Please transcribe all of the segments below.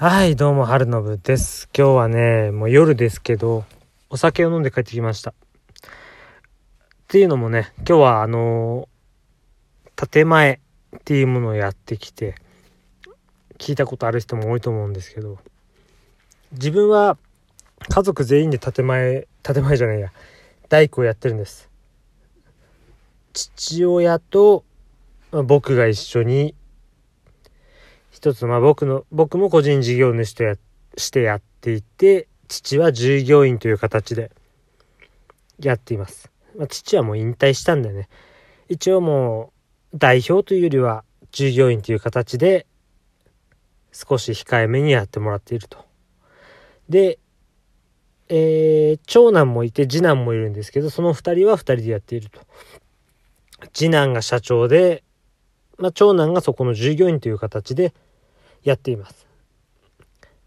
はい、どうも、春の部です。今日はね、もう夜ですけど、お酒を飲んで帰ってきました。っていうのもね、今日はあのー建前っていうものをやってきて、聞いたことある人も多いと思うんですけど、自分は家族全員で建前、建前じゃないや、大工をやってるんです。父親と僕が一緒に一つまあ僕の僕も個人事業主とやしてやっていて父は従業員という形でやっています、まあ、父はもう引退したんでね。一応もう代表というよりは従業員という形で少し控えめにやってもらっていると。でえー長男もいて次男もいるんですけどその2人は2人でやっていると。次男が社長で、まあ、長男がそこの従業員という形でやっています。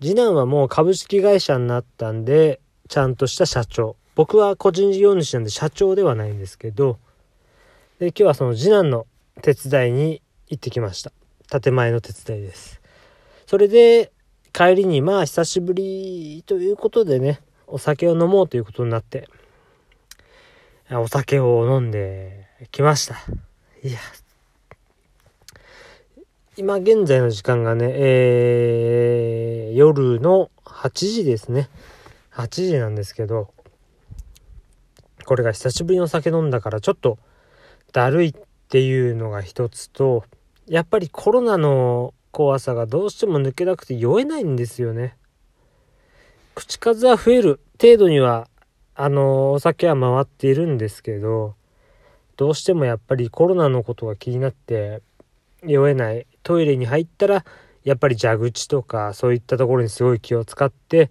次男はもう株式会社になったんでちゃんとした社長。僕は個人事業主なんで社長ではないんですけどで今日はその次男の手伝いに行ってきました。建前の手伝いです。それで帰りにまあ久しぶりということでねお酒を飲もうということになってお酒を飲んできました。いや今現在の時間がね、えー、夜の8時ですね。8時なんですけど、これが久しぶりの酒飲んだからちょっとだるいっていうのが一つと、やっぱりコロナの怖さがどうしても抜けなくて酔えないんですよね。口数は増える程度には、あの、お酒は回っているんですけど、どうしてもやっぱりコロナのことが気になって酔えないトイレに入ったらやっぱり蛇口とかそういったところにすごい気を使って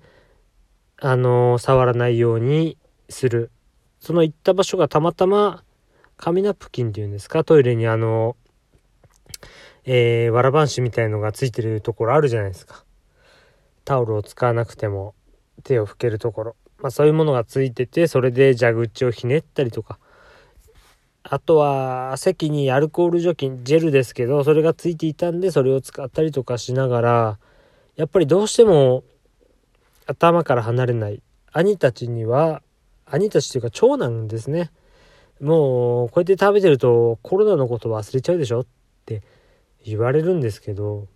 あの触らないようにする。その行った場所がたまたま紙ナプキンっていうんですか？トイレにあのえー、わらばんしみたいのがついてるところあるじゃないですか。タオルを使わなくても手を拭けるところ。まあそういうものがついててそれで蛇口をひねったりとかあとは席にアルコール除菌ジェルですけどそれがついていたんでそれを使ったりとかしながらやっぱりどうしても頭から離れない兄たちには兄たちというか長男ですね。もうこうやって食べてるとコロナのこと忘れちゃうでしょって言われるんですけど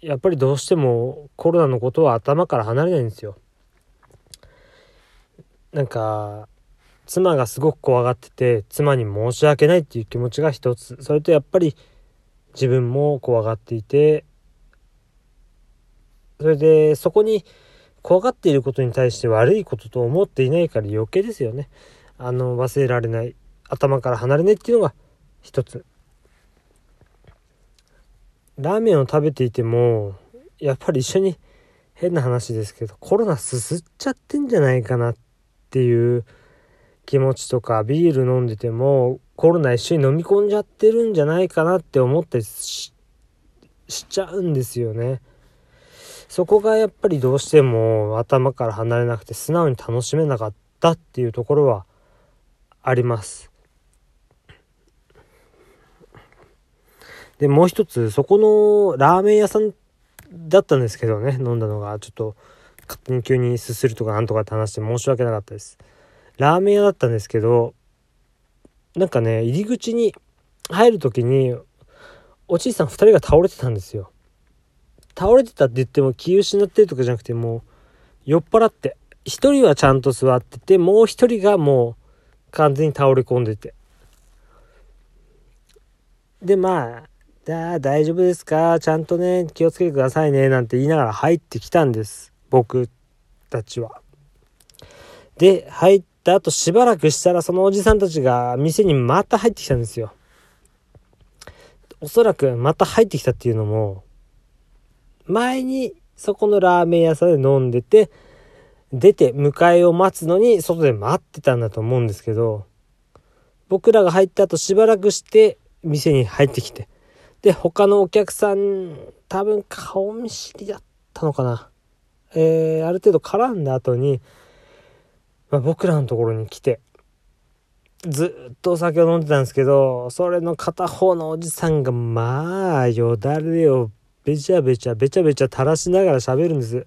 やっぱりどうしてもコロナのことは頭から離れないんですよ。なんか妻がすごく怖がってて妻に申し訳ないっていう気持ちが一つ。それとやっぱり自分も怖がっていてそれでそこに怖がっていることに対して悪いことと思っていないから余計ですよね。あの忘れられない。頭から離れないっていうのが一つ。ラーメンを食べていてもやっぱり一緒に変な話ですけどコロナすすっちゃってんじゃないかなっていう気持ちとかビール飲んでてもコロナ一緒に飲み込んじゃってるんじゃないかなって思ってしちゃうんですよね。そこがやっぱりどうしても頭から離れなくて素直に楽しめなかったっていうところはあります。でもう一つそこのラーメン屋さんだったんですけどね飲んだのがちょっと勝手に急にすするとかなんとかって話して申し訳なかったです。ラーメン屋だったんですけどなんかね入り口に入る時におじいさん2人が倒れてたんですよ。倒れてたって言っても気失ってるとかじゃなくてもう酔っ払って1人はちゃんと座っててもう1人がもう完全に倒れ込んでて。でまあだ大丈夫ですか？ちゃんとね気をつけてくださいねなんて言いながら入ってきたんです僕たちは。で入った後しばらくしたらそのおじさんたちが店にまた入ってきたんですよ。おそらくまた入ってきたっていうのも前にそこのラーメン屋さんで飲んでて出て迎えを待つのに外で待ってたんだと思うんですけど僕らが入った後しばらくして店に入ってきてで他のお客さん多分顔見知りだったのかなえー、ある程度絡んだ後にまあ、僕らのところに来てずっとお酒を飲んでたんですけどそれの片方のおじさんがまあよだれをべちゃべちゃべちゃべちゃ垂らしながら喋るんです。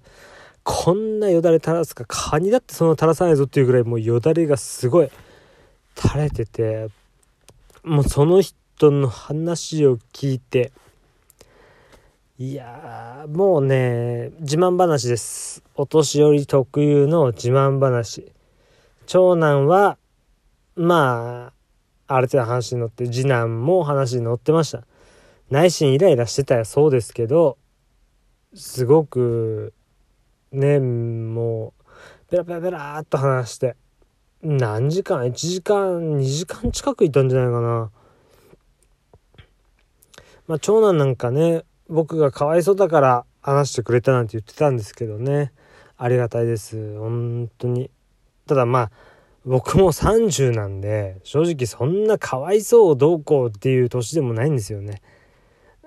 こんなよだれ垂らすかカニだってそんな垂らさないぞっていうぐらいもうよだれがすごい垂れててもうその人の話を聞いていやもうね自慢話です。お年寄り特有の自慢話。長男はまあある程度話に乗って次男も話に乗ってました。内心イライラしてたらそうですけどすごくねもうペラペラペラーっと話して何時間1時間2時間近くいたんじゃないかな。まあ長男なんかね僕がかわいそうだから話してくれたなんて言ってたんですけどね。ありがたいです。本当に。ただまあ僕も30なんで正直そんなかわいそうどうこうっていう年でもないんですよね。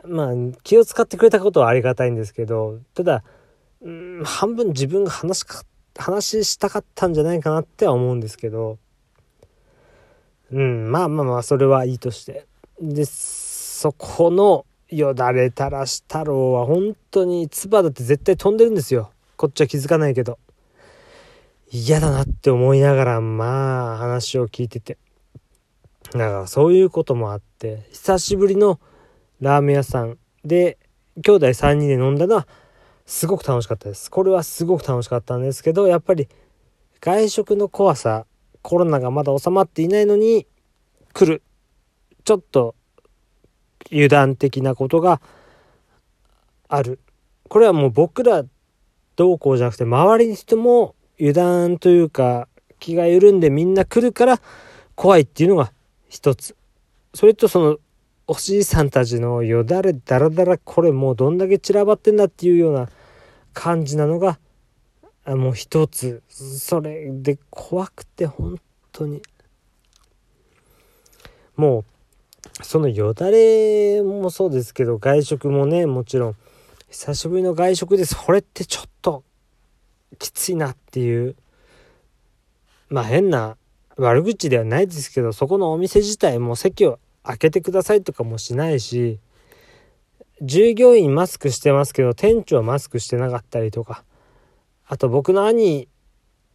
まあ気を使ってくれたことはありがたいんですけどただうん半分自分が話しか話したかったんじゃないかなっては思うんですけど。うんまあまあまあそれはいいとして。でそこのよだれ垂らし太郎は本当に唾だって絶対飛んでるんですよ。こっちは気づかないけど。嫌だなって思いながらまあ話を聞いてて。だからそういうこともあって久しぶりのラーメン屋さんで兄弟3人で飲んだのはすごく楽しかったです。これはすごく楽しかったんですけどやっぱり外食の怖さコロナがまだ収まっていないのに来る。ちょっと油断的なことがある。これはもう僕らどうこうじゃなくて周りの人も油断というか気が緩んでみんな来るから怖いっていうのが一つ。それとそのおじいさんたちのよだれだらだらこれもうどんだけ散らばってんだっていうような感じなのがもう一つ。それで怖くて本当に。もうそのよだれもそうですけど外食もねもちろん。久しぶりの外食でそれってちょっときついなっていうまあ変な悪口ではないですけどそこのお店自体も席を開けてくださいとかもしないし従業員マスクしてますけど店長はマスクしてなかったりとかあと僕の兄、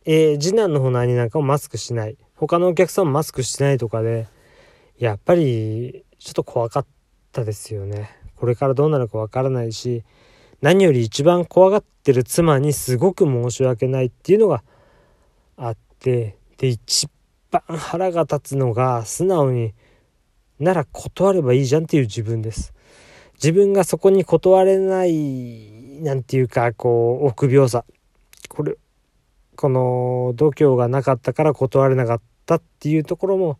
えー、次男の方の兄なんかもマスクしない他のお客さんもマスクしてないとかでやっぱりちょっと怖かったですよね。これからどうなるかわからないし何より一番怖がってる妻にすごく申し訳ないっていうのがあってで一番腹が立つのが素直になら断ればいいじゃんっていう自分です。自分がそこに断れないなんていうかこう臆病さこれこの度胸がなかったから断れなかったっていうところも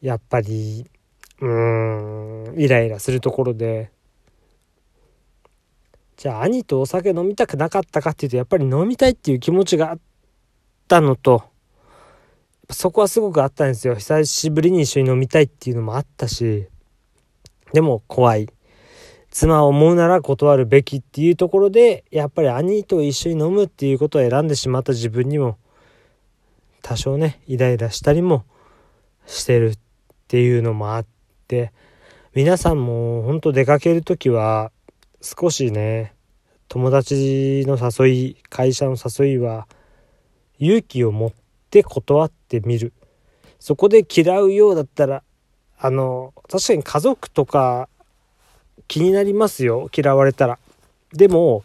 やっぱりうーんイライラするところでじゃあ兄とお酒飲みたくなかったかっていうとやっぱり飲みたいっていう気持ちがあったのとそこはすごくあったんですよ。久しぶりに一緒に飲みたいっていうのもあったしでも怖い。妻を思うなら断るべきっていうところでやっぱり兄と一緒に飲むっていうことを選んでしまった自分にも多少ねイライラしたりもしてるっていうのもあって皆さんも本当出かける時は少しね友達の誘い会社の誘いは勇気を持って断ってみる。そこで嫌うようだったらあの確かに家族とか気になりますよ。嫌われたら。でも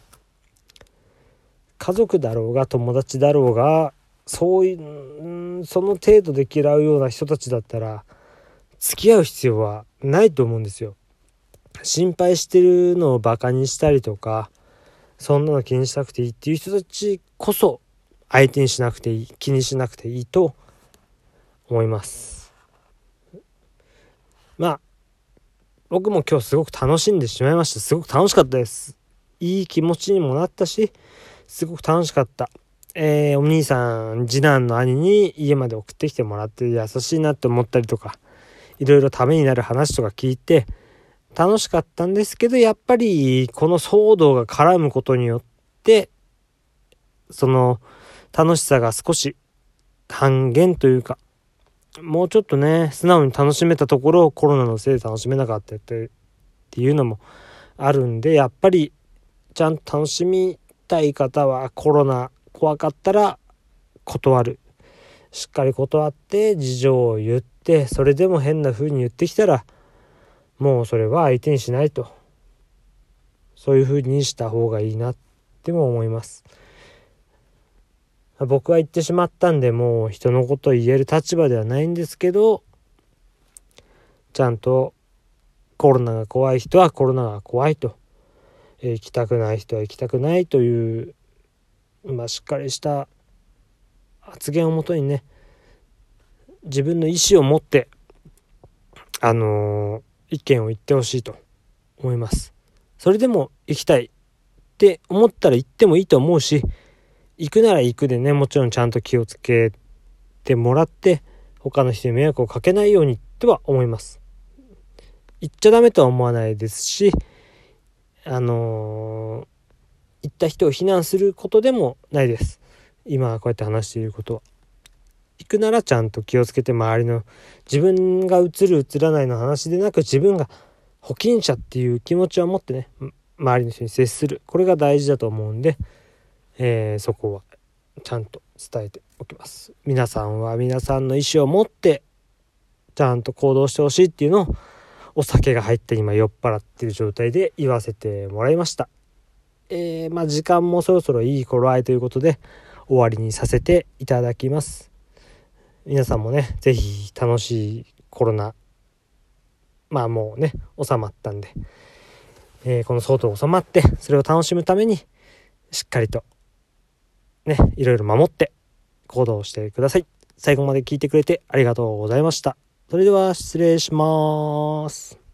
家族だろうが友達だろうがそういうその程度で嫌うような人たちだったら付き合う必要はないと思うんですよ。心配してるのをバカにしたりとかそんなの気にしなくていいっていう人たちこそ相手にしなくていい気にしなくていいと思います。まあ僕も今日すごく楽しんでしまいました。すごく楽しかったです。いい気持ちにもなったしすごく楽しかった。えー、お兄さん次男の兄に家まで送ってきてもらって優しいなって思ったりとかいろいろためになる話とか聞いて楽しかったんですけどやっぱりこの騒動が絡むことによってその楽しさが少し半減というかもうちょっとね素直に楽しめたところをコロナのせいで楽しめなかったっていうのもあるんでやっぱりちゃんと楽しみたい方はコロナ怖かったら断る。しっかり断って事情を言ってそれでも変な風に言ってきたらもうそれは相手にしないと。そういう風にした方がいいなっても思います。僕は言ってしまったんでもう人のこと言える立場ではないんですけどちゃんとコロナが怖い人はコロナが怖いと、え行きたくない人は行きたくないという、まあ、しっかりした発言をもとにね自分の意思を持ってあの、意見を言ってほしいと思います。それでも行きたいって思ったら行ってもいいと思うし行くなら行くでねもちろんちゃんと気をつけてもらって他の人に迷惑をかけないようにとは思います。行っちゃダメとは思わないですしあのー、行った人を非難することでもないです。今こうやって話していることは。行くならちゃんと気をつけて周りの自分が映る映らないの話でなく自分が保菌者っていう気持ちを持ってね周りの人に接する。これが大事だと思うんで、えー、そこはちゃんと伝えておきます。皆さんは皆さんの意思を持ってちゃんと行動してほしいっていうのをお酒が入って今酔っ払ってる状態で言わせてもらいました。えー、まあ時間もそろそろいい頃合いということで終わりにさせていただきます。皆さんもね是非楽しいコロナまあもうね収まったんで、えー、この相当収まってそれを楽しむためにしっかりとねいろいろ守って行動してください。最後まで聞いてくれてありがとうございました。それでは失礼します。